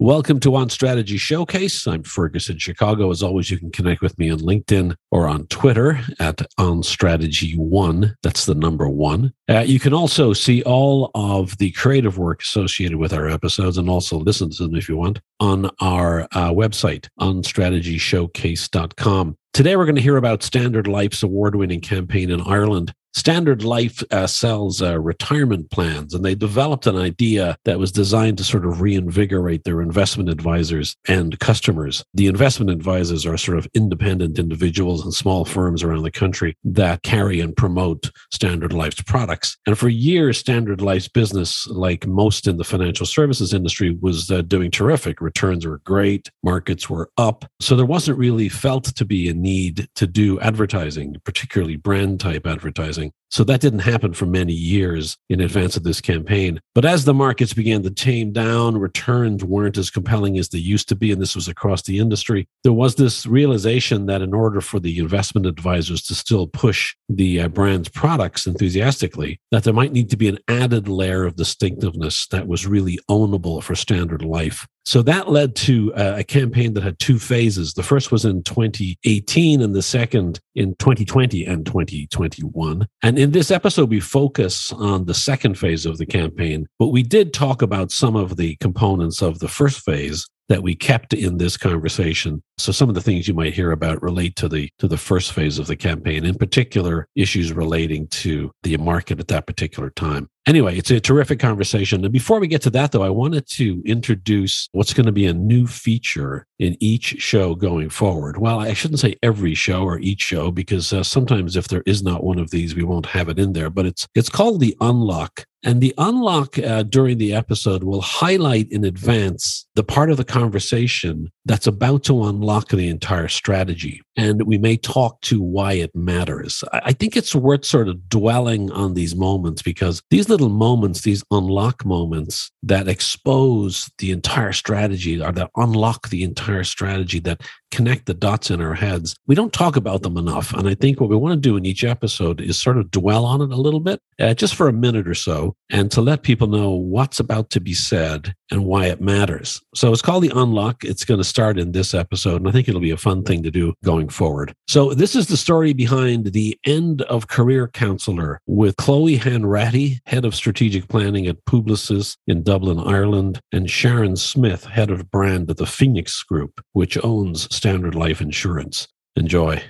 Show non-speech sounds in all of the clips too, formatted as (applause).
Welcome to On Strategy Showcase. I'm Fergus in Chicago. As always, you can connect with me on LinkedIn or on Twitter at On Strategy One. That's the number one. Uh, you can also see all of the creative work associated with our episodes and also listen to them if you want on our uh, website, onstrategyshowcase.com. Today, we're going to hear about Standard Life's award winning campaign in Ireland Standard Life uh, sells uh, retirement plans, and they developed an idea that was designed to sort of reinvigorate their investment advisors and customers. The investment advisors are sort of independent individuals and small firms around the country that carry and promote Standard Life's products. And for years, Standard Life's business, like most in the financial services industry, was uh, doing terrific. Returns were great, markets were up. So there wasn't really felt to be a need to do advertising, particularly brand type advertising doing so that didn't happen for many years in advance of this campaign. But as the markets began to tame down, returns weren't as compelling as they used to be, and this was across the industry. There was this realization that in order for the investment advisors to still push the uh, brand's products enthusiastically, that there might need to be an added layer of distinctiveness that was really ownable for Standard Life. So that led to uh, a campaign that had two phases. The first was in 2018 and the second in 2020 and 2021. And in this episode, we focus on the second phase of the campaign, but we did talk about some of the components of the first phase that we kept in this conversation. So some of the things you might hear about relate to the to the first phase of the campaign, in particular issues relating to the market at that particular time. Anyway, it's a terrific conversation. And before we get to that, though, I wanted to introduce what's going to be a new feature in each show going forward. Well, I shouldn't say every show or each show because uh, sometimes if there is not one of these, we won't have it in there. But it's it's called the Unlock and the unlock uh, during the episode will highlight in advance the part of the conversation that's about to unlock the entire strategy. And we may talk to why it matters. I think it's worth sort of dwelling on these moments because these little moments, these unlock moments that expose the entire strategy or that unlock the entire strategy that connect the dots in our heads, we don't talk about them enough. And I think what we want to do in each episode is sort of dwell on it a little bit, uh, just for a minute or so, and to let people know what's about to be said and why it matters. So it's called the unlock. It's going to start in this episode, and I think it'll be a fun thing to do going forward. So this is the story behind the end of career counselor with Chloe Hanratty, head of strategic planning at Publicis in Dublin, Ireland, and Sharon Smith, head of brand at the Phoenix Group, which owns Standard Life Insurance. Enjoy.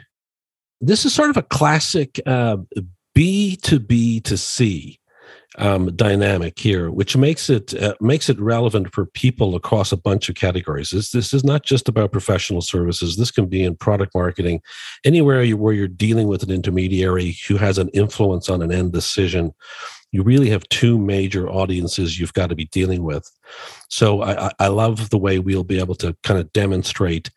This is sort of a classic uh, B to B to C um, dynamic here, which makes it uh, makes it relevant for people across a bunch of categories. This this is not just about professional services. This can be in product marketing, anywhere you, where you're dealing with an intermediary who has an influence on an end decision. You really have two major audiences you've got to be dealing with. So I, I love the way we'll be able to kind of demonstrate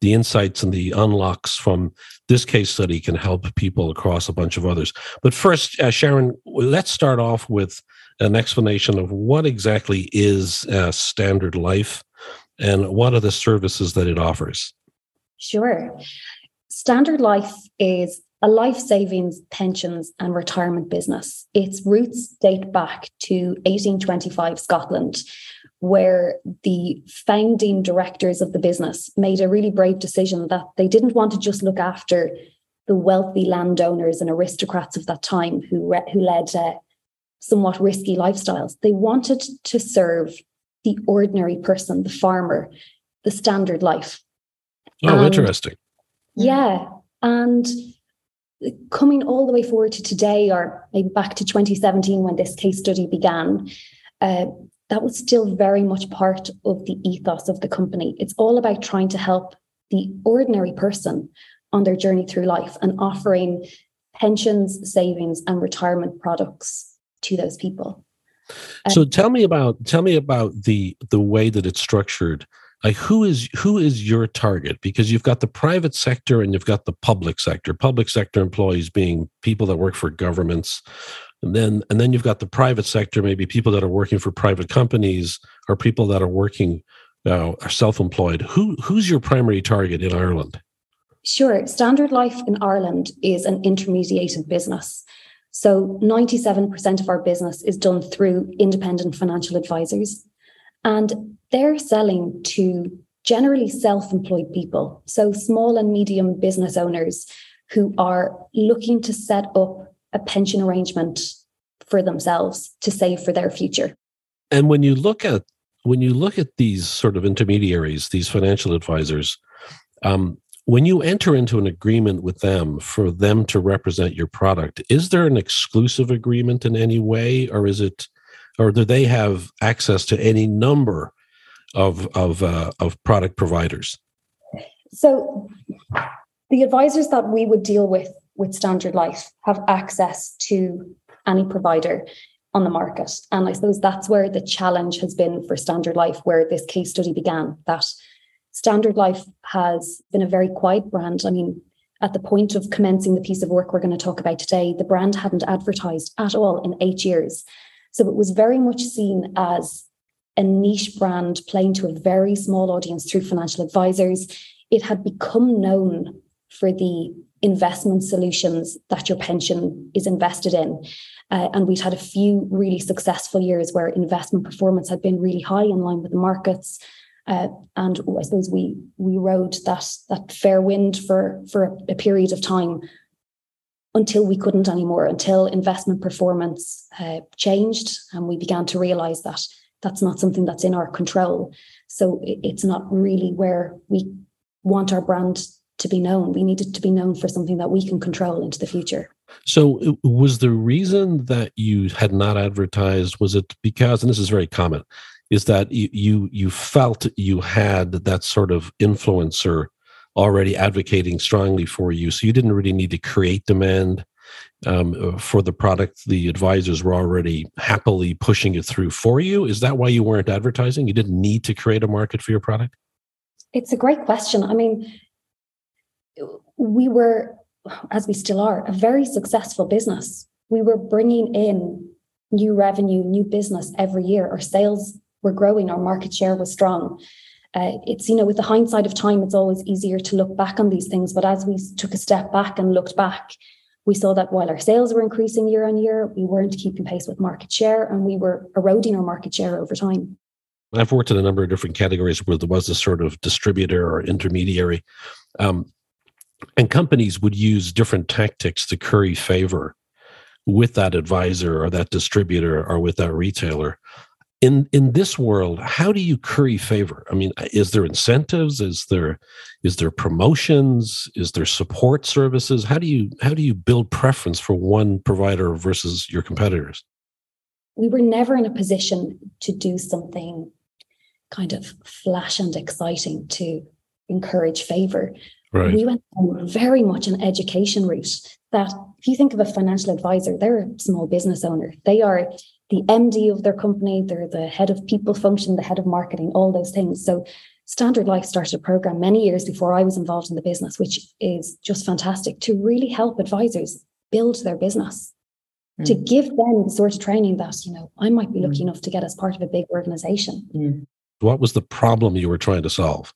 the insights and the unlocks from this case study can help people across a bunch of others. But first, uh, Sharon, let's start off with an explanation of what exactly is uh, Standard Life and what are the services that it offers. Sure. Standard Life is a life savings, pensions, and retirement business. Its roots date back to 1825 Scotland, where the founding directors of the business made a really brave decision that they didn't want to just look after the wealthy landowners and aristocrats of that time who, re- who led uh, somewhat risky lifestyles. They wanted to serve the ordinary person, the farmer, the standard life. Oh, and, interesting. Yeah. And coming all the way forward to today, or maybe back to 2017 when this case study began, uh, that was still very much part of the ethos of the company. It's all about trying to help the ordinary person on their journey through life and offering pensions, savings, and retirement products to those people. Uh, so tell me about tell me about the the way that it's structured. Like who is who is your target? Because you've got the private sector and you've got the public sector. Public sector employees being people that work for governments and then and then you've got the private sector maybe people that are working for private companies or people that are working uh, are self-employed. Who who's your primary target in ireland? Sure. Standard life in ireland is an intermediated business. So 97% of our business is done through independent financial advisors. And they're selling to generally self employed people, so small and medium business owners who are looking to set up a pension arrangement for themselves to save for their future. And when you look at when you look at these sort of intermediaries, these financial advisors, um, when you enter into an agreement with them for them to represent your product, is there an exclusive agreement in any way, or is it, or do they have access to any number of of uh, of product providers? So, the advisors that we would deal with with Standard Life have access to any provider on the market, and I suppose that's where the challenge has been for Standard Life, where this case study began. That Standard Life has been a very quiet brand. I mean, at the point of commencing the piece of work we're going to talk about today, the brand hadn't advertised at all in eight years. So it was very much seen as a niche brand playing to a very small audience through financial advisors. It had become known for the investment solutions that your pension is invested in. Uh, and we'd had a few really successful years where investment performance had been really high in line with the markets. Uh, and I suppose we we rode that that fair wind for for a, period of time until we couldn't anymore, until investment performance uh, changed, and we began to realize that that's not something that's in our control. So it, it's not really where we want our brand to be known. We needed to be known for something that we can control into the future. So, was the reason that you had not advertised was it because, and this is very common, is that you you, you felt you had that sort of influencer already advocating strongly for you, so you didn't really need to create demand um, for the product. The advisors were already happily pushing it through for you. Is that why you weren't advertising? You didn't need to create a market for your product. It's a great question. I mean, we were, as we still are, a very successful business. We were bringing in new revenue, new business every year. Our sales were growing, our market share was strong. Uh, it's, you know, with the hindsight of time, it's always easier to look back on these things. But as we took a step back and looked back, we saw that while our sales were increasing year on year, we weren't keeping pace with market share and we were eroding our market share over time. I've worked in a number of different categories where there was a sort of distributor or intermediary. Um, and companies would use different tactics to curry favor with that advisor or that distributor or with that retailer. In in this world how do you curry favor? I mean is there incentives? Is there is there promotions? Is there support services? How do you how do you build preference for one provider versus your competitors? We were never in a position to do something kind of flash and exciting to encourage favor Right. We went on very much an education route that if you think of a financial advisor, they're a small business owner. They are the MD of their company, they're the head of people function, the head of marketing, all those things. So Standard Life started a program many years before I was involved in the business, which is just fantastic to really help advisors build their business, mm. to give them the sort of training that, you know, I might be lucky mm. enough to get as part of a big organization. Mm. What was the problem you were trying to solve?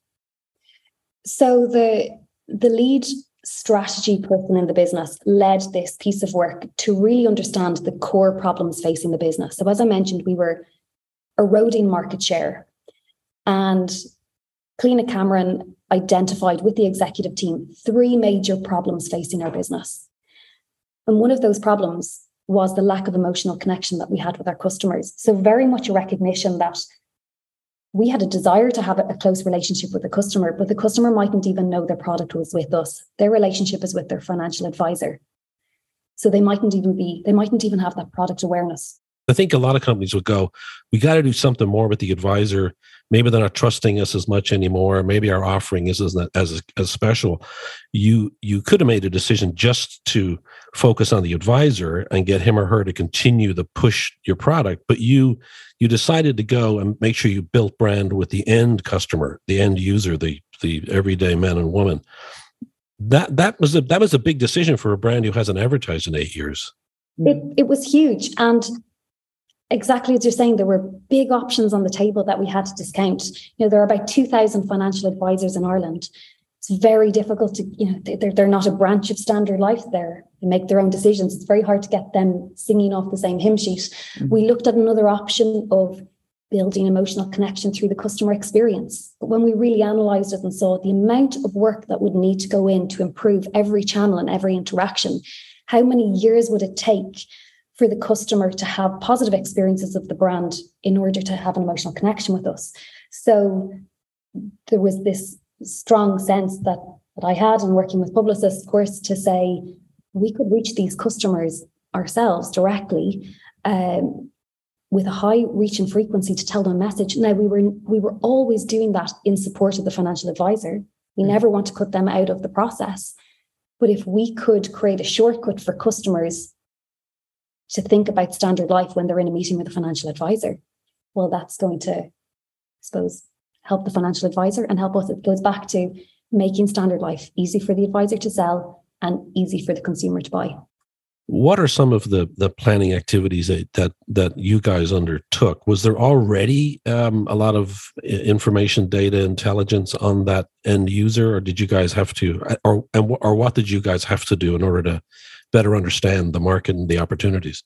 So the the lead strategy person in the business led this piece of work to really understand the core problems facing the business. So, as I mentioned, we were eroding market share, and Cliona Cameron identified with the executive team three major problems facing our business. And one of those problems was the lack of emotional connection that we had with our customers. So, very much a recognition that we had a desire to have a close relationship with the customer, but the customer mightn't even know their product was with us. Their relationship is with their financial advisor. So they mightn't even be, they mightn't even have that product awareness. I think a lot of companies would go, we got to do something more with the advisor. Maybe they're not trusting us as much anymore. Maybe our offering isn't as, as special. You you could have made a decision just to focus on the advisor and get him or her to continue to push your product, but you you decided to go and make sure you built brand with the end customer, the end user, the the everyday man and woman. That that was a that was a big decision for a brand who hasn't advertised in eight years. It it was huge, and exactly as you're saying, there were big options on the table that we had to discount. You know, there are about 2,000 financial advisors in Ireland. It's very difficult to, you know, they're, they're not a branch of Standard Life there. They make their own decisions. It's very hard to get them singing off the same hymn sheet. Mm-hmm. We looked at another option of building emotional connection through the customer experience. But when we really analyzed it and saw the amount of work that would need to go in to improve every channel and every interaction, how many years would it take for the customer to have positive experiences of the brand in order to have an emotional connection with us? So there was this strong sense that, that I had in working with Publicis, of course, to say we could reach these customers ourselves directly. Um, with a high reach and frequency to tell them a message. Now we were we were always doing that in support of the financial advisor. We never want to cut them out of the process. But if we could create a shortcut for customers to think about standard life when they're in a meeting with a financial advisor, well, that's going to, I suppose, help the financial advisor and help us. It goes back to making standard life easy for the advisor to sell and easy for the consumer to buy. What are some of the the planning activities that that, that you guys undertook? Was there already um, a lot of information, data, intelligence on that end user, or did you guys have to, or and or what did you guys have to do in order to better understand the market and the opportunities?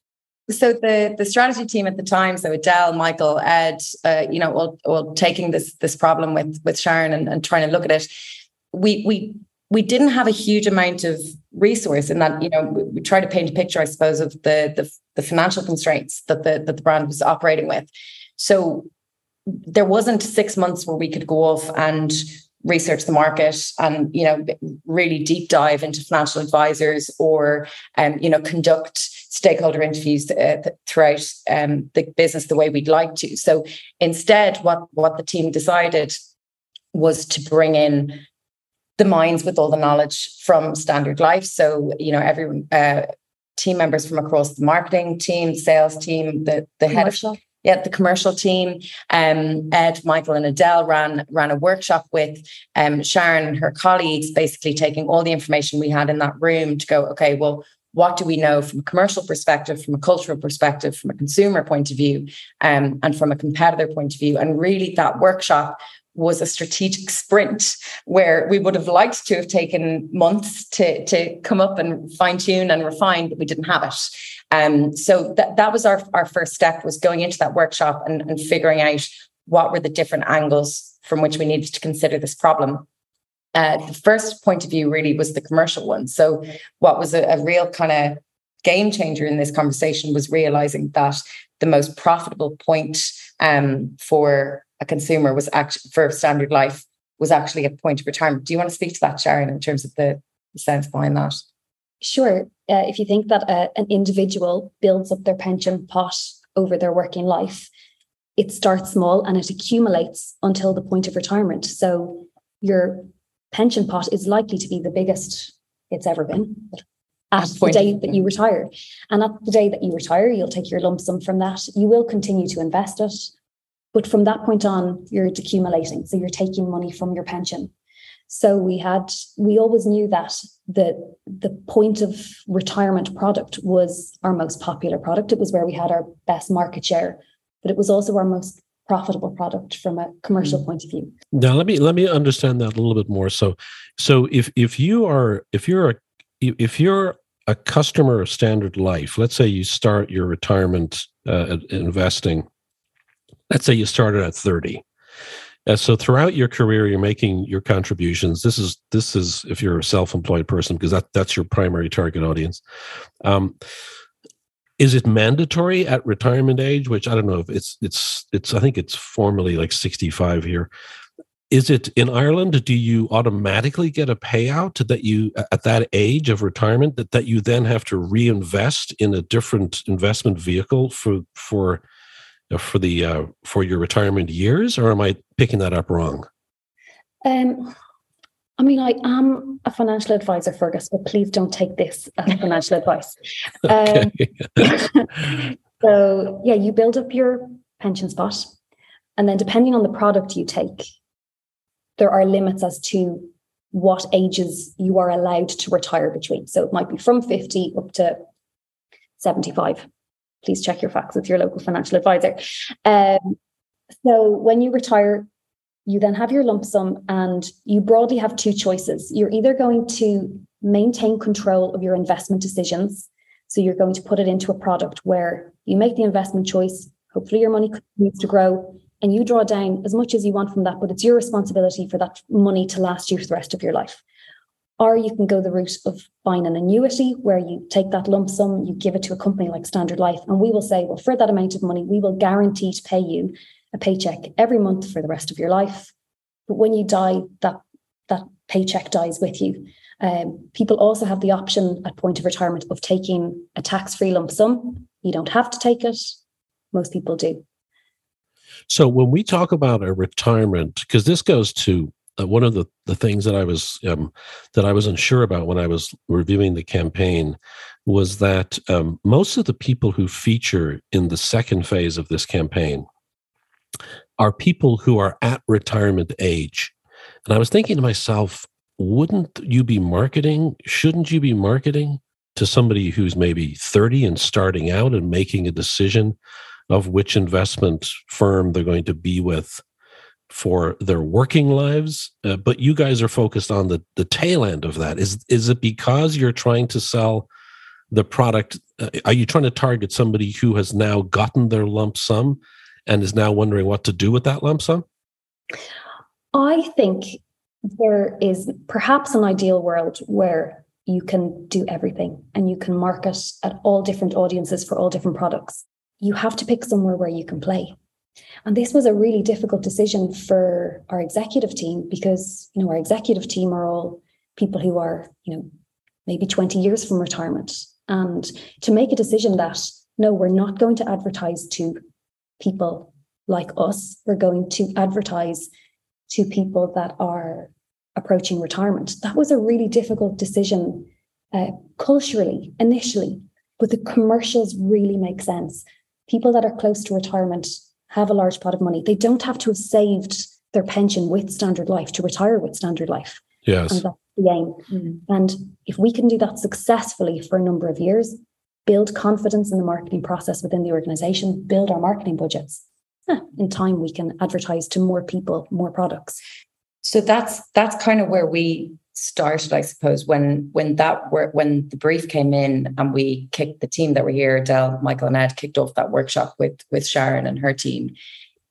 So the the strategy team at the time, so Adele, Michael, Ed, uh, you know, all, all taking this this problem with with Sharon and, and trying to look at it. We we we didn't have a huge amount of resource in that you know we, we try to paint a picture i suppose of the, the the, financial constraints that the that the brand was operating with so there wasn't six months where we could go off and research the market and you know really deep dive into financial advisors or um, you know conduct stakeholder interviews uh, throughout um, the business the way we'd like to so instead what what the team decided was to bring in the minds with all the knowledge from Standard Life. So, you know, every uh, team members from across the marketing team, sales team, the the commercial. head of yeah, the commercial team, um, Ed, Michael, and Adele ran ran a workshop with um, Sharon and her colleagues, basically taking all the information we had in that room to go, okay, well, what do we know from a commercial perspective, from a cultural perspective, from a consumer point of view, um, and from a competitor point of view? And really, that workshop was a strategic sprint where we would have liked to have taken months to, to come up and fine tune and refine, but we didn't have it. Um, so that, that was our, our first step was going into that workshop and, and figuring out what were the different angles from which we needed to consider this problem. Uh, the first point of view really was the commercial one. So what was a, a real kind of game changer in this conversation was realizing that the most profitable point um, for a consumer was actually for standard life was actually a point of retirement. Do you want to speak to that, Sharon, in terms of the, the sense behind that? Sure. Uh, if you think that uh, an individual builds up their pension pot over their working life, it starts small and it accumulates until the point of retirement. So your pension pot is likely to be the biggest it's ever been at the day that you retire. And at the day that you retire, you'll take your lump sum from that. You will continue to invest it. But from that point on, you're accumulating. So you're taking money from your pension. So we had, we always knew that the, the point of retirement product was our most popular product. It was where we had our best market share, but it was also our most profitable product from a commercial mm. point of view. Now let me let me understand that a little bit more. So so if if you are if you're a if you're a customer of Standard Life, let's say you start your retirement uh, investing let's say you started at 30 uh, so throughout your career you're making your contributions. This is this is if you're a self-employed person because that that's your primary target audience. Um, is it mandatory at retirement age? Which i don't know if it's it's it's i think it's formally like 65 here. Is it in ireland? Do you automatically get a payout that you at that age of retirement that, that you then have to reinvest in a different investment vehicle for for for the uh, for your retirement years, or am I picking that up wrong? Um, I mean, I am a financial advisor, Fergus, but please don't take this as (laughs) financial advice. Um, (laughs) so, yeah, you build up your pension spot, and then depending on the product you take, there are limits as to what ages you are allowed to retire between. So it might be from 50 up to 75 please check your facts with your local financial advisor. Um, so when you retire, you then have your lump sum and you broadly have two choices. You're either going to maintain control of your investment decisions. So you're going to put it into a product where you make the investment choice, Hopefully, your money continues to grow and you draw down as much as you want from that, but it's your responsibility for that money to last you for the rest of your life. Or you can go the route of buying an annuity where you take that lump sum, you give it to a company like Standard Life, and we will say, well, for that amount of money, we will guarantee to pay you a paycheck every month for the rest of your life. But when you die, that that paycheck dies with you. Um, people also have the option at point of retirement of taking a tax-free lump sum. You don't have to take it. Most people do. So when we talk about a retirement, because this goes to uh, one of the, the things that I was um, that I was unsure about when I was reviewing the campaign was that um, most of the people who feature in the second phase of this campaign are people who are at retirement age. And I was thinking to myself, wouldn't you be marketing? Shouldn't you be marketing to somebody who's maybe 30 and starting out and making a decision of which investment firm they're going to be with for their working lives uh, but you guys are focused on the the tail end of that. Is is it because you're trying to sell the product uh, are you trying to target somebody who has now gotten their lump sum and is now wondering what to do with that lump sum? I think there is perhaps an ideal world where you can do everything and you can market at all different audiences for all different products. You have to pick somewhere where you can play. And this was a really difficult decision for our executive team because, you know, our executive team are all people who are, you know, maybe 20 years from retirement. And to make a decision that, no, we're not going to advertise to people like us, we're going to advertise to people that are approaching retirement. That was a really difficult decision uh, culturally, initially, but the commercials really make sense people that are close to retirement have a large pot of money. They don't have to have saved their pension with Standard Life to retire with Standard Life. Yes. And that's the aim. Mm-hmm. And if we can do that successfully for a number of years, build confidence in the marketing process within the organization, build our marketing budgets, eh, in time we can advertise to more people, more products. So that's that's kind of where we started, I suppose, when when that work when the brief came in and we kicked the team that were here, Adele, Michael, and Ed kicked off that workshop with with Sharon and her team.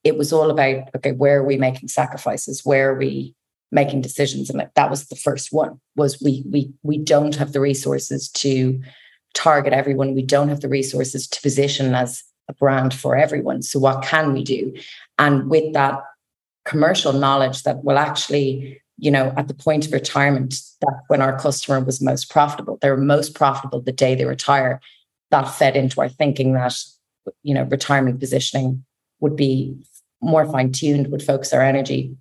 It was all about okay, where are we making sacrifices? Where are we making decisions? And that was the first one. Was we we we don't have the resources to target everyone. We don't have the resources to position as a brand for everyone. So what can we do? And with that commercial knowledge that will actually you know, at the point of retirement, that when our customer was most profitable, they were most profitable the day they retire. That fed into our thinking that, you know, retirement positioning would be more fine tuned, would focus our energy.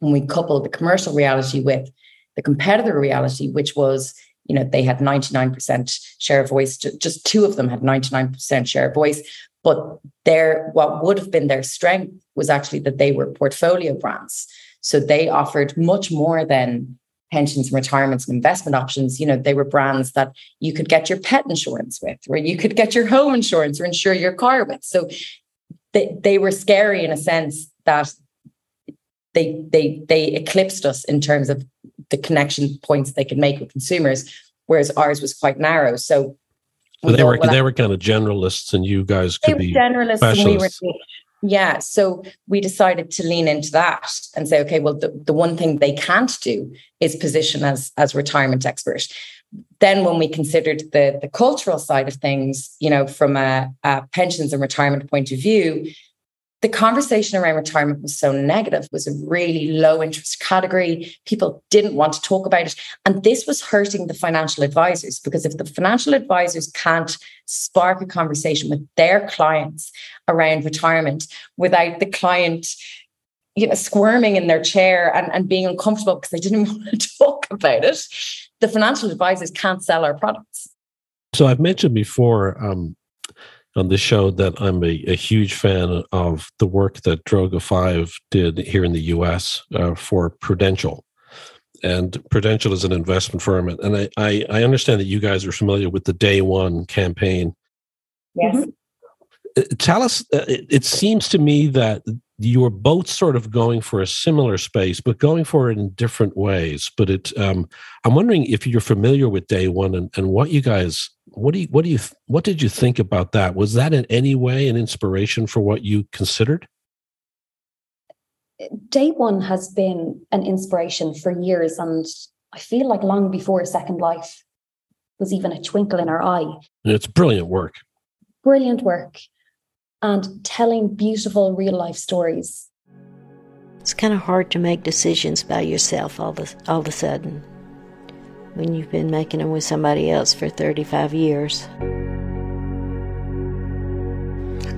And we coupled the commercial reality with the competitor reality, which was, you know, they had 99% share of voice, just two of them had 99% share of voice. But their what would have been their strength was actually that they were portfolio brands. So they offered much more than pensions and retirements and investment options. You know, they were brands that you could get your pet insurance with, or you could get your home insurance or insure your car with. So they, they were scary in a sense that they they they eclipsed us in terms of the connection points they could make with consumers, whereas ours was quite narrow. So well, they were they were kind of generalists, and you guys could be generalists, specialists. and we were yeah. So we decided to lean into that and say, okay, well, the, the one thing they can't do is position as, as retirement expert. Then when we considered the, the cultural side of things, you know, from a, a pensions and retirement point of view, the conversation around retirement was so negative was a really low interest category. People didn't want to talk about it. And this was hurting the financial advisors because if the financial advisors can't spark a conversation with their clients around retirement without the client you know squirming in their chair and, and being uncomfortable because they didn't (laughs) want to talk about it the financial advisors can't sell our products. So i've mentioned before um, on this show that I'm a, a, huge fan of the work that Droga 5 did here in the US uh, for Prudential. And Prudential is an investment firm. And I, I, I, understand that you guys are familiar with the Day One campaign. Yes. Mm-hmm. Uh, tell us, uh, it, it seems to me that you were both sort of going for a similar space, but going for it in different ways. But it, um, I'm wondering if you're familiar with Day One and, and what you guys, what do you, what do you, what did you think about that? Was that in any way an inspiration for what you considered? Day One has been an inspiration for years, and I feel like long before Second Life was even a twinkle in our eye. It's brilliant work. Brilliant work and telling beautiful real life stories. It's kind of hard to make decisions by yourself all, the, all of a sudden when you've been making them with somebody else for 35 years.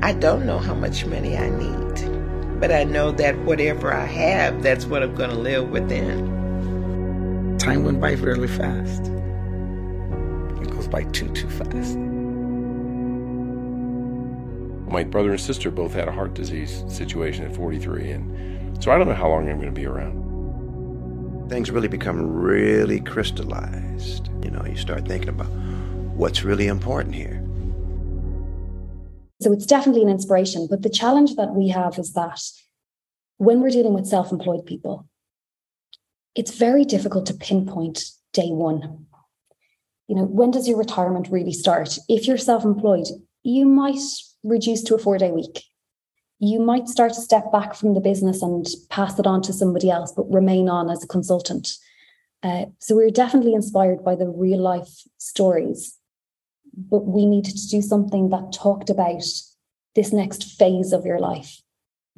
I don't know how much money I need, but I know that whatever I have, that's what I'm going to live within. Time went by really fast. It goes by too, too fast. My brother and sister both had a heart disease situation at 43, and so I don't know how long I'm going to be around. Things really become really crystallized. You know, you start thinking about what's really important here. So it's definitely an inspiration. But the challenge that we have is that when we're dealing with self employed people, it's very difficult to pinpoint day one. You know, when does your retirement really start? If you're self employed, you might reduce to a four day week. You might start to step back from the business and pass it on to somebody else, but remain on as a consultant. Uh, so we are definitely inspired by the real life stories, but we needed to do something that talked about this next phase of your life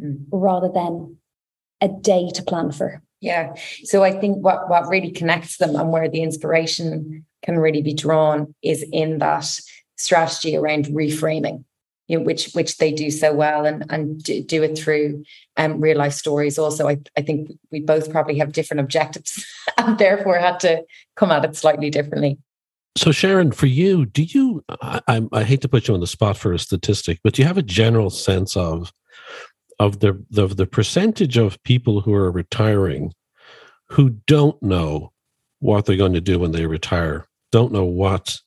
mm. rather than a day to plan for. Yeah. So I think what, what really connects them and where the inspiration can really be drawn is in that strategy around reframing you know, which which they do so well and and do it through um, real life stories. Also, I, I think we both probably have different objectives (laughs) and therefore had to come at it slightly differently. So, Sharon, for you, do you? I, I hate to put you on the spot for a statistic, but do you have a general sense of of the the, the percentage of people who are retiring who don't know what they're going to do when they retire, don't know what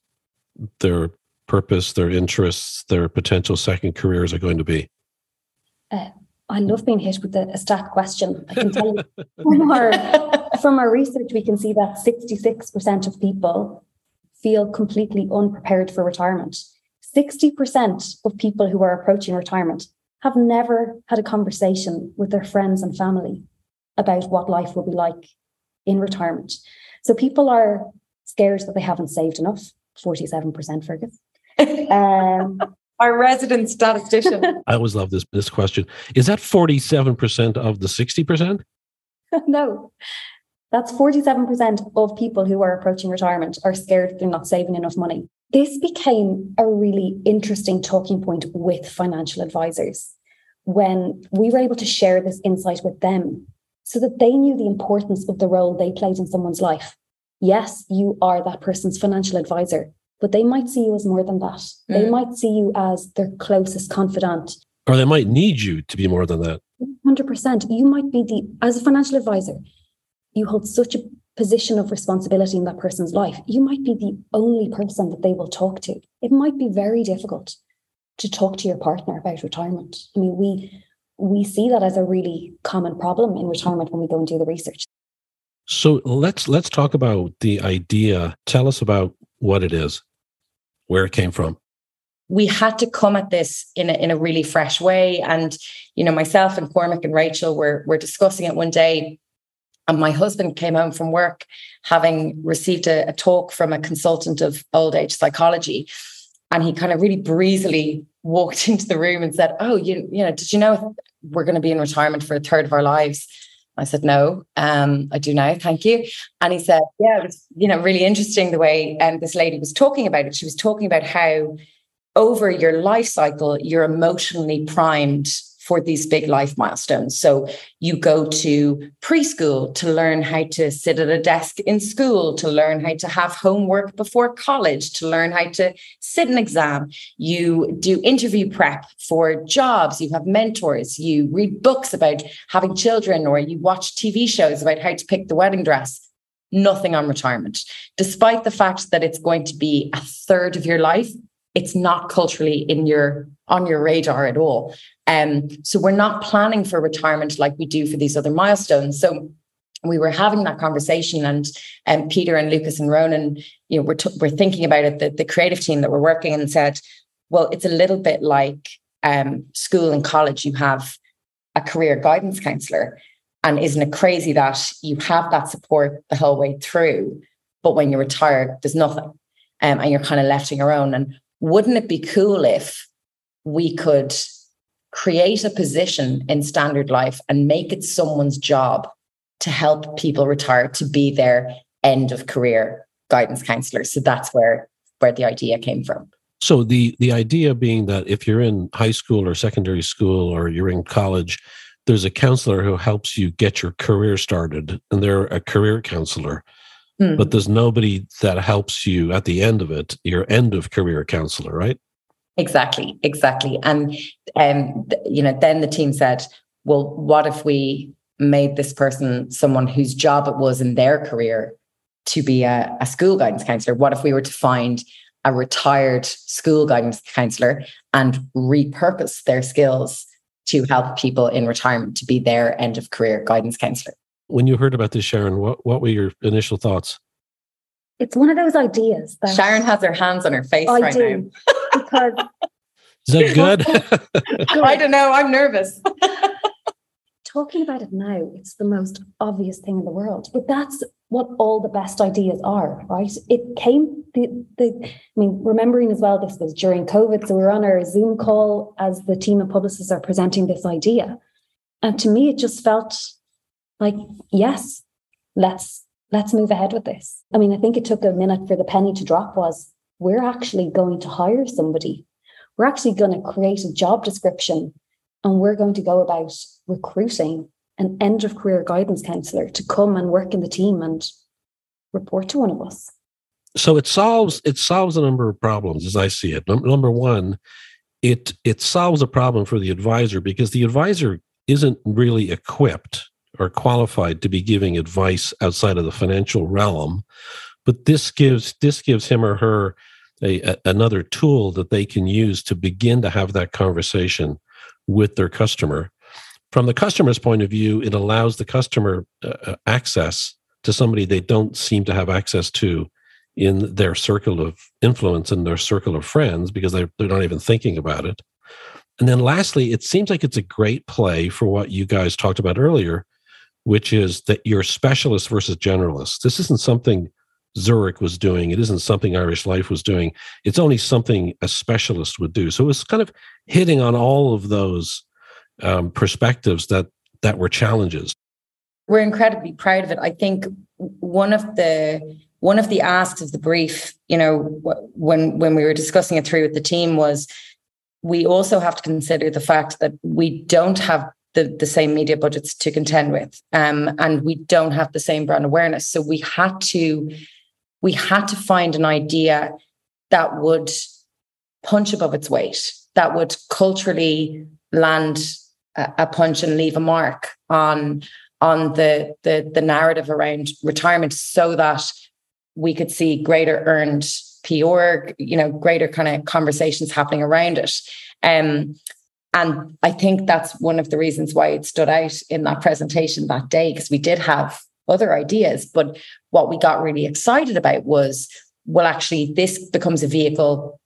their purpose, their interests, their potential second careers are going to be? Uh, I love being hit with a, a stat question. I can tell you (laughs) from our, from our research, we can see that 66% of people feel completely unprepared for retirement. 60% of people who are approaching retirement have never had a conversation with their friends and family about what life will be like in retirement. So people are scared that they haven't saved enough, 47% Fergus um, our resident statistician. I always love this this question. Is that forty seven percent of the sixty percent? (laughs) no, that's forty seven percent of people who are approaching retirement are scared they're not saving enough money. This became a really interesting talking point with financial advisors when we were able to share this insight with them so that they knew the importance of the role they played in someone's life. Yes, you are that person's financial advisor, but they might see you as more than that. Mm. They might see you as their closest confidant. Or they might need you to be more than that. 100%. You might be the, as a financial advisor, you hold such a position of responsibility in that person's life. You might be the only person that they will talk to. It might be very difficult to talk to your partner about retirement. I mean, we we see that as a really common problem in retirement when we go and do the research. So let's let's talk about the idea. Tell us about what it is where it came from? We had to come at this in a, in a really fresh way. And, you know, myself and Cormac and Rachel were, were discussing it one day. And my husband came home from work having received a, a talk from a consultant of old age psychology. And he kind of really breezily walked (laughs) into the room and said, Oh, you, you know, did you know we're going to be in retirement for a third of our lives? I said, no, um, I do now. Thank you. And he said, yeah, it was, you know, really interesting the way um, this lady was talking about it. She was talking about how over your life cycle, you're emotionally primed for these big life milestones. So you go to preschool to learn how to sit at a desk in school, to learn how to have homework before college, to learn how to sit an exam. You do interview prep for jobs, you have mentors, you read books about having children, or you watch TV shows about how to pick the wedding dress. Nothing on retirement, despite the fact that it's going to be a third of your life it's not culturally in your on your radar at all. Um, so we're not planning for retirement like we do for these other milestones. So we were having that conversation and um, Peter and Lucas and Ronan, you know, we're, t- we're thinking about it, the, the creative team that we're working and said, well, it's a little bit like um, school and college. You have a career guidance counselor. And isn't it crazy that you have that support the whole way through, but when you retire, there's nothing um, and you're kind of left on your own. And wouldn't it be cool if we could create a position in standard life and make it someone's job to help people retire to be their end of career guidance counselor. So that's where where the idea came from. So the the idea being that if you're in high school or secondary school or you're in college, there's a counselor who helps you get your career started, and they're a career counselor. Mm. But there's nobody that helps you at the end of it, your end of career counselor, right? Exactly, exactly. And um, you know, then the team said, "Well, what if we made this person someone whose job it was in their career to be a, a school guidance counselor? What if we were to find a retired school guidance counselor and repurpose their skills to help people in retirement to be their end of career guidance counselor?" When you heard about this, Sharon, what, what were your initial thoughts? It's one of those ideas that Sharon has her hands on her face I right do, now. because (laughs) is that good? (laughs) (laughs) I don't know. I'm nervous talking about it now, it's the most obvious thing in the world. But that's what all the best ideas are, right? It came the the I mean, remembering as well, this was during COVID. So we are on our Zoom call as the team of Publicis are presenting this idea. And to me, it just felt like, yes, let's let's move ahead with this. I mean, I think it took a minute for the penny to drop was we're actually going to hire somebody. We're actually going to create a job description and we're going to go about recruiting an end of career guidance counselor to come and work in the team and report to one of us. So it solves it solves a number of problems as I see it. Number one, it it solves a problem for the advisor because the advisor isn't really equipped or qualified to be giving advice outside of the financial realm but this gives this gives him or her a, a, another tool that they can use to begin to have that conversation with their customer. From the customer's point of view, it allows the customer uh, uh, access to somebody they don't seem to have access to in their circle of influence and their circle of friends because they're, they're not even thinking about it. And then lastly, it seems like it's a great play for what you guys talked about earlier, which is that you're specialist versus generalist. This isn't something Zurich was doing. It isn't something Irish Life was doing. It's only something a specialist would do. So it was kind of hitting on all of those um, perspectives that that were challenges. We're incredibly proud of it. I think one of the one of the asks of the brief, you know, when when we were discussing it through with the team was we also have to consider the fact that we don't have the, the same media budgets to contend with um, and we don't have the same brand awareness so we had to we had to find an idea that would punch above its weight, that would culturally land a, punch and leave a mark on on the, the the narrative around retirement, so that we could see greater earned PR, you know, greater kind of conversations happening around it. Um, and I think that's one of the reasons why it stood out in that presentation that day, because we did have other ideas. But what we got really excited about was, well, actually, this becomes a vehicle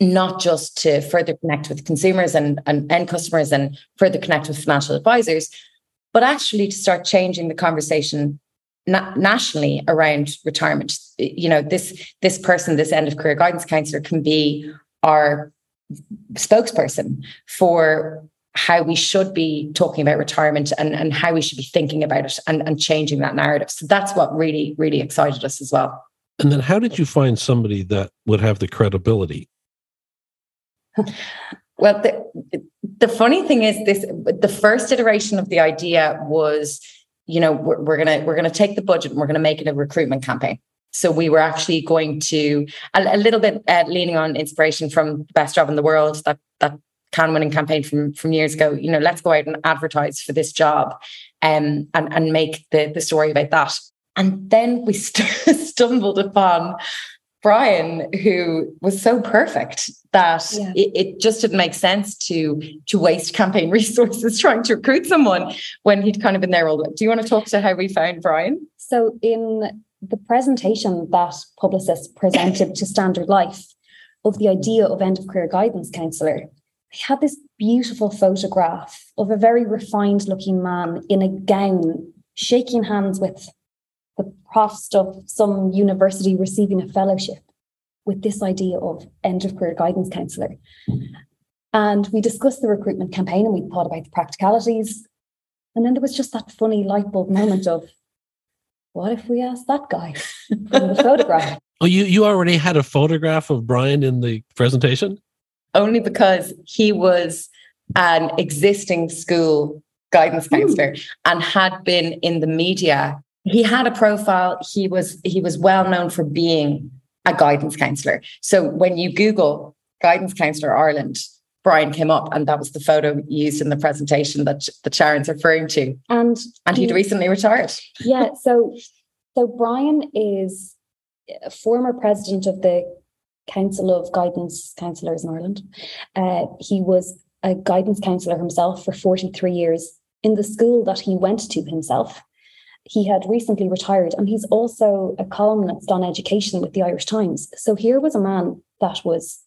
not just to further connect with consumers and, and end customers and further connect with financial advisors, but actually to start changing the conversation na- nationally around retirement. You know, this this person, this end of career guidance counselor, can be our spokesperson for how we should be talking about retirement and, and how we should be thinking about it and, and changing that narrative. So that's what really, really excited us as well. And then how did you find somebody that would have the credibility? (laughs) well, the, the funny thing is this the first iteration of the idea was, you know, we're, we're gonna we're gonna take the budget and we're gonna make it a recruitment campaign. So we were actually going to a, a little bit uh, leaning on inspiration from the best job in the world that that Cannes winning campaign from from years ago. You know, let's go out and advertise for this job, um, and and make the the story about that. And then we st- (laughs) stumbled upon Brian, who was so perfect that Yeah. it, it just didn't make sense to to waste campaign (laughs) resources trying to recruit someone when he'd kind of been there all the way. Do you want to talk to how we found Brian? So, in the presentation that Publicis presented to Standard Life of the idea of end of career guidance counsellor, they had this beautiful photograph of a very refined looking man in a gown shaking hands with the provost of some university receiving a fellowship with this idea of end of career guidance counsellor. And we discussed the recruitment campaign and we thought about the practicalities. And then there was just that funny light bulb moment of, what if we asked that guy (laughs) from the photograph? Oh, you you already had a photograph of Brian in the presentation? Only because he was an existing school guidance hmm. counselor and had been in the media. He had a profile. He was he was well known for being a guidance counselor. So when you Google guidance counselor Ireland, Brian came up, and that was the photo used in the presentation that that Sharon's referring to. And And he'd he- recently retired. yeah, (laughs) so so Brian is a former president of the Council of Guidance Counsellors in Ireland. Uh, he was a guidance counsellor himself for 43 years in the school that he went to himself. He had recently retired, and he's also a columnist on education with the Irish Times. So here was a man that was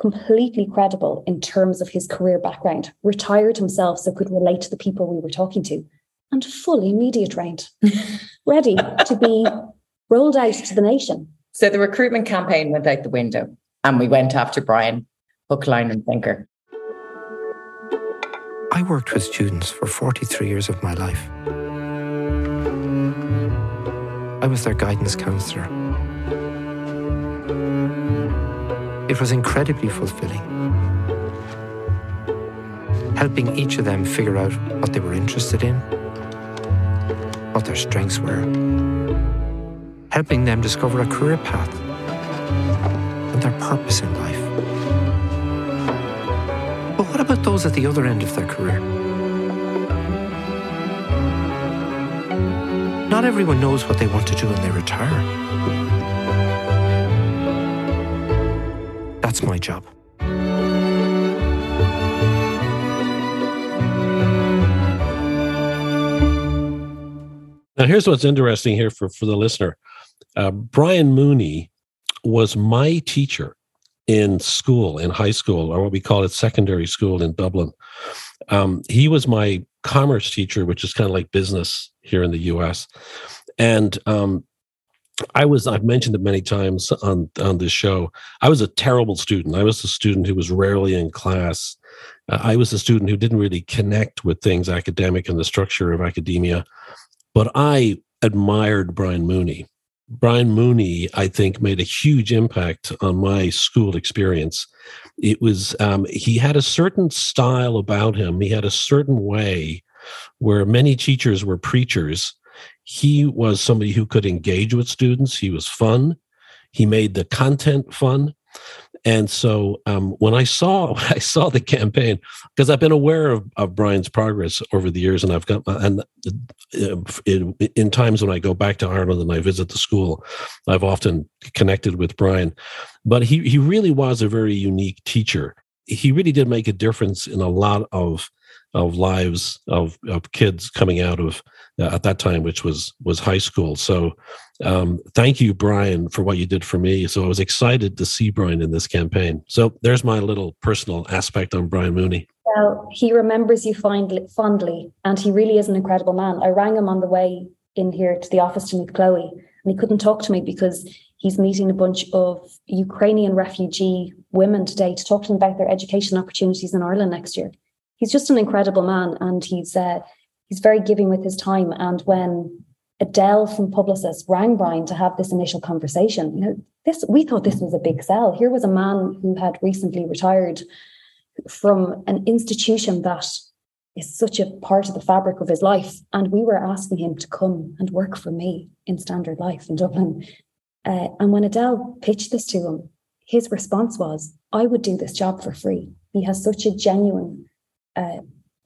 completely credible in terms of his career background, retired himself so could relate to the people we were talking to, and fully media trained, (laughs) ready to be rolled out to the nation. So the recruitment campaign went out the window, and we went after Brian, hook, line, and sinker. I worked with students for 43 years of my life. I was their guidance counsellor. It was incredibly fulfilling. Helping each of them figure out what they were interested in, what their strengths were, helping them discover a career path and their purpose in life. But what about those at the other end of their career? Not everyone knows what they want to do when they retire. That's my job. Now, here's what's interesting here for, for the listener. Uh, Brian Mooney was my teacher in school, in high school, or what we call it secondary school in Dublin. Um, he was my commerce teacher, which is kind of like business here in the US. And um, I was, I've mentioned it many times on, on this show. I was a terrible student. I was a student who was rarely in class. Uh, I was a student who didn't really connect with things academic and the structure of academia. But I admired Brian Mooney. Brian Mooney, I think, made a huge impact on my school experience. It was, um, he had a certain style about him, he had a certain way where many teachers were preachers. He was somebody who could engage with students, he was fun, he made the content fun. And so um, when I saw (laughs) when I saw the campaign, because I've been aware of, of Brian's progress over the years, and I've got and uh, in, in times when I go back to Ireland and I visit the school, I've often connected with Brian. But he he really was a very unique teacher. He really did make a difference in a lot of of lives of, of kids coming out of uh, at that time, which was was high school. So um, thank you, Brian, for what you did for me. So I was excited to see Brian in this campaign. So there's my little personal aspect on Brian Mooney. Well, he remembers you fondly, fondly, and he really is an incredible man. I rang him on the way in here to the office to meet Chloe, and he couldn't talk to me because he's meeting a bunch of Ukrainian refugee women today to talk to them about their education opportunities in Ireland next year. He's just an incredible man, and he's uh, he's very giving with his time. And when Adele from Publicis rang Brian to have this initial conversation, you know, this we thought this was a big sell. Here was a man who had recently retired from an institution that is such a part of the fabric of his life. And we were asking him to come and work for me in Standard Life in Dublin. Uh, and when Adele pitched this to him, his response was, I would do this job for free. He has such a genuine uh,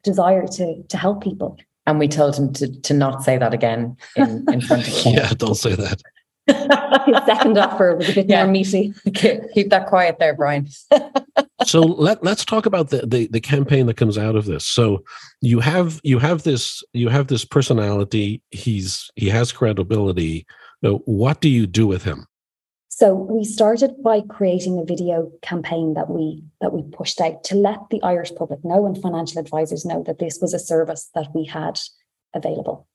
desire to, to help people. And we told him to, to not say that again in, in front of (laughs) him. Yeah, don't say that. (laughs) His second offer was a bit Yeah. more meaty. Keep that quiet there, Brian. (laughs) so let let's talk about the, the the campaign that comes out of this. So you have you have this you have this personality. He's he has credibility. Now, what do you do with him? So we started by creating a video campaign that we that we pushed out to let the Irish public know and financial advisors know that this was a service that we had available.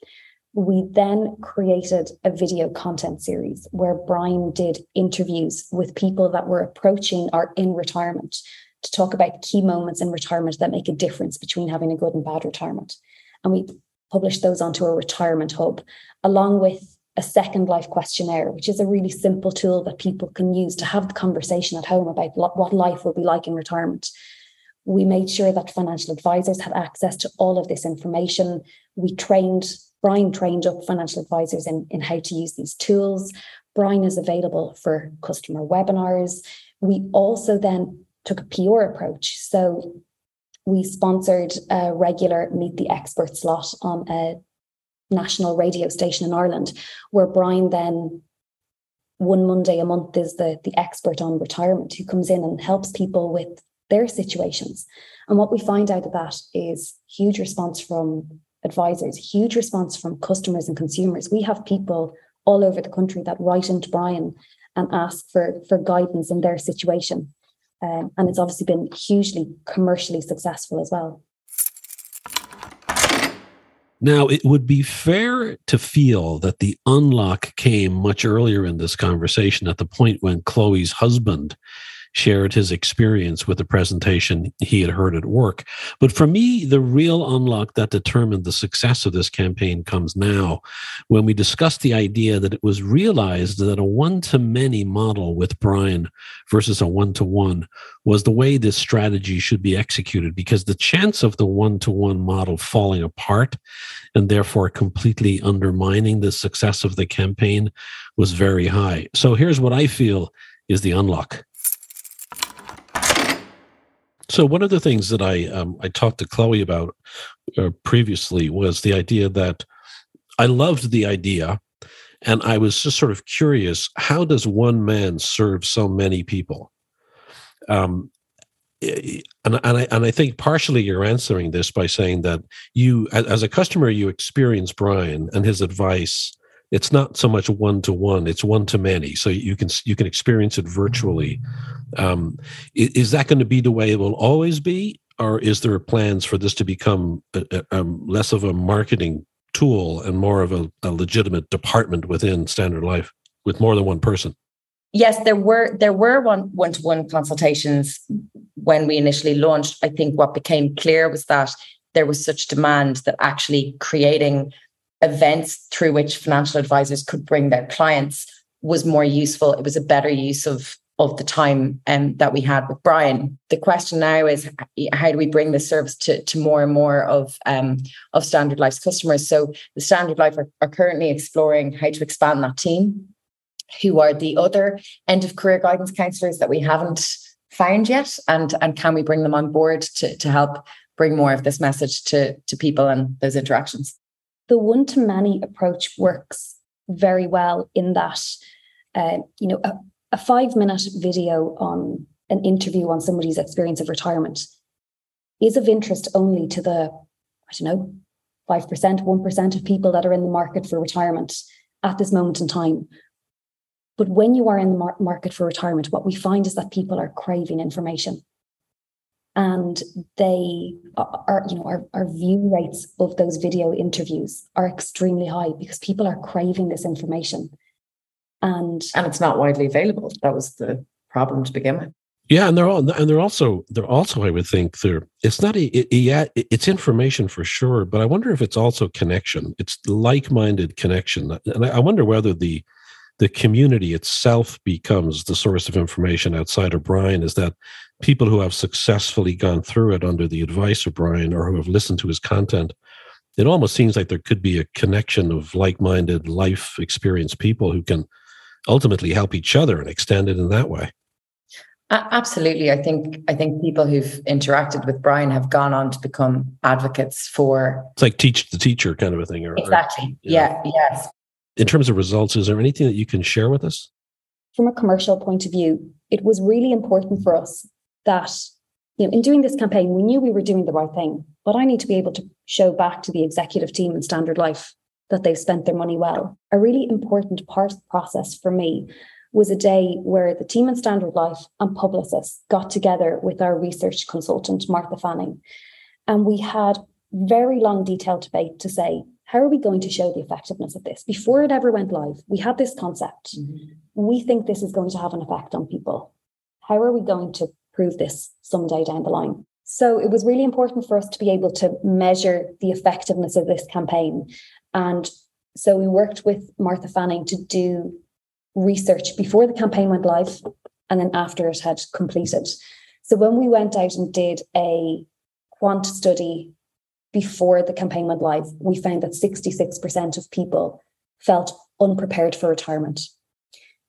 We then created a video content series where Brian did interviews with people that were approaching or in retirement to talk about key moments in retirement that make a difference between having a good and bad retirement. And we published those onto a retirement hub along with a second life questionnaire, which is a really simple tool that people can use to have the conversation at home about what life will be like in retirement. We made sure that financial advisors had access to all of this information. We trained, Brian trained up financial advisors in, in how to use these tools. Brian is available for customer webinars. We also then took a PR approach. So we sponsored a regular Meet the Expert slot on a national radio station in Ireland, where Brian then one Monday a month is the, the expert on retirement who comes in and helps people with their situations. And what we find out of that is huge response from advisors, huge response from customers and consumers. We have people all over the country that write into Brian and ask for, for guidance in their situation. Um, and it's obviously been hugely commercially successful as well. Now, it would be fair to feel that the unlock came much earlier in this conversation at the point when Chloe's husband shared his experience with the presentation he had heard at work. But for me, the real unlock that determined the success of this campaign comes now when we discussed the idea that it was realized that a one to many model with Brian versus a one to one was the way this strategy should be executed because the chance of the one to one model falling apart and therefore completely undermining the success of the campaign was very high. So here's what I feel is the unlock. So one of the things that I um, I talked to Chloe about uh, previously was the idea that I loved the idea, and I was just sort of curious: how does one man serve so many people? Um, and and I and I think partially you're answering this by saying that you, as a customer, you experience Brian and his advice. It's not so much one to one; it's one to many. So you can you can experience it virtually. Um, is that going to be the way it will always be, or is there plans for this to become a, a, um, less of a marketing tool and more of a, a legitimate department within Standard Life with more than one person? yes there were there were one one to one consultations when we initially launched i think what became clear was that there was such demand that actually creating events through which financial advisors could bring their clients was more useful it was a better use of of the time um, that we had with Brian. The question now is how do we bring this service to, to more and more of um, of Standard Life's customers? So the Standard Life are, are currently exploring how to expand that team who are the other end of career guidance counselors that we haven't found yet and and can we bring them on board to, to help bring more of this message to to people and those interactions the one to many approach works very well in that uh, you know a, a five minute video on an interview on somebody's experience of retirement is of interest only to the i don't know 5% 1% of people that are in the market for retirement at this moment in time but when you are in the mar- market for retirement, what we find is that people are craving information. And they are, you know, our, our view rates of those video interviews are extremely high because people are craving this information. And and it's not widely available. That was the problem to begin with. Yeah, and they're all and they're also they're also I would think they're it's not a, it, yeah it's information for sure, but I wonder if it's also connection. It's like-minded connection, and I, I wonder whether the the community itself becomes the source of information outside of Brian is that people who have successfully gone through it under the advice of Brian or who have listened to his content, it almost seems like there could be a connection of like minded life experience people who can ultimately help each other and extend it in that way. Absolutely. I think I think people who've interacted with Brian have gone on to become advocates for it's like teach the teacher kind of a thing. Or, exactly. Or, yeah. yeah. Yes in terms of results, is there anything that you can share with us? From a commercial point of view, it was really important for us that, you know, in doing this campaign, we knew we were doing the right thing. But I need to be able to show back to the executive team in Standard Life that they've spent their money well. A really important part of the process for me was a day where the team in Standard Life and Publicis got together with our research consultant, Martha Fanning. And we had very long, detailed debate to say, how are we going to show the effectiveness of this? Before it ever went live, we had this concept. Mm-hmm. We think this is going to have an effect on people. How are we going to prove this someday down the line? So it was really important for us to be able to measure the effectiveness of this campaign. And so we worked with Martha Fanning to do research before the campaign went live and then after it had completed. So when we went out and did a quant study before the campaign went live, we found that 66% of people felt unprepared for retirement.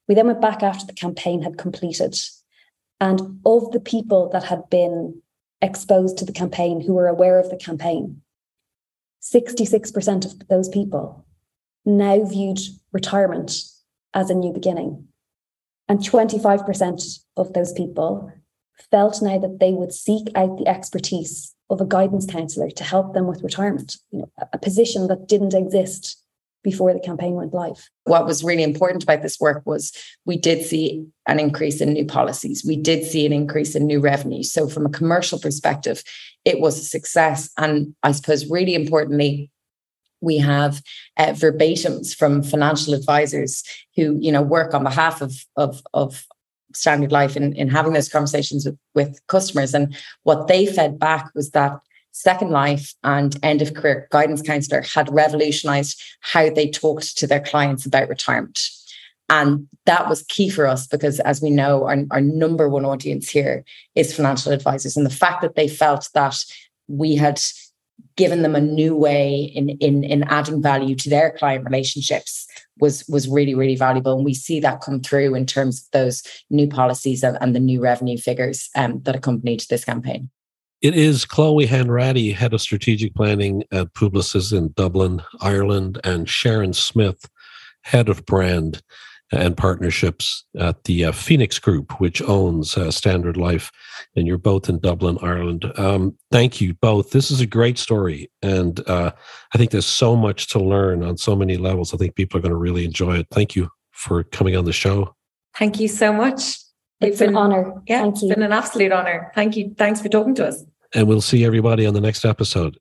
We then went back after the campaign had completed. And of the people that had been exposed to the campaign who were aware of the campaign, 66% of those people now viewed retirement as a new beginning. And 25% of those people felt now that they would seek out the expertise of a guidance counselor to help them with retirement, you know, a position that didn't exist before the campaign went live. What was really important about this work was we did see an increase in new policies. We did see an increase in new revenue. So, from a commercial perspective, it was a success. And I suppose, really importantly, we have uh, verbatims from financial advisors who, you know, work on behalf of of, of Standard Life in, in having those conversations with, with customers. And what they fed back was that Second Life and End of Career Guidance Counselor had revolutionized how they talked to their clients about retirement. And that was key for us because, as we know, our, our number one audience here is financial advisors. And the fact that they felt that we had given them a new way in, in, in adding value to their client relationships was, was really, really valuable. And we see that come through in terms of those new policies and, and the new revenue figures um, that accompanied this campaign. It is Chloe Hanratty, head of strategic planning at Publicis in Dublin, Ireland, and Sharon Smith, head of brand and partnerships at the uh, Phoenix Group, which owns uh, Standard Life. And you're both in Dublin, Ireland. Um, thank you both. This is a great story. And uh, I think there's so much to learn on so many levels. I think people are going to really enjoy it. Thank you for coming on the show. Thank you so much. It's, it's been, an honor. Yeah, Thank it's you. been an absolute honor. Thank you. Thanks for talking to us. And we'll see everybody on the next episode.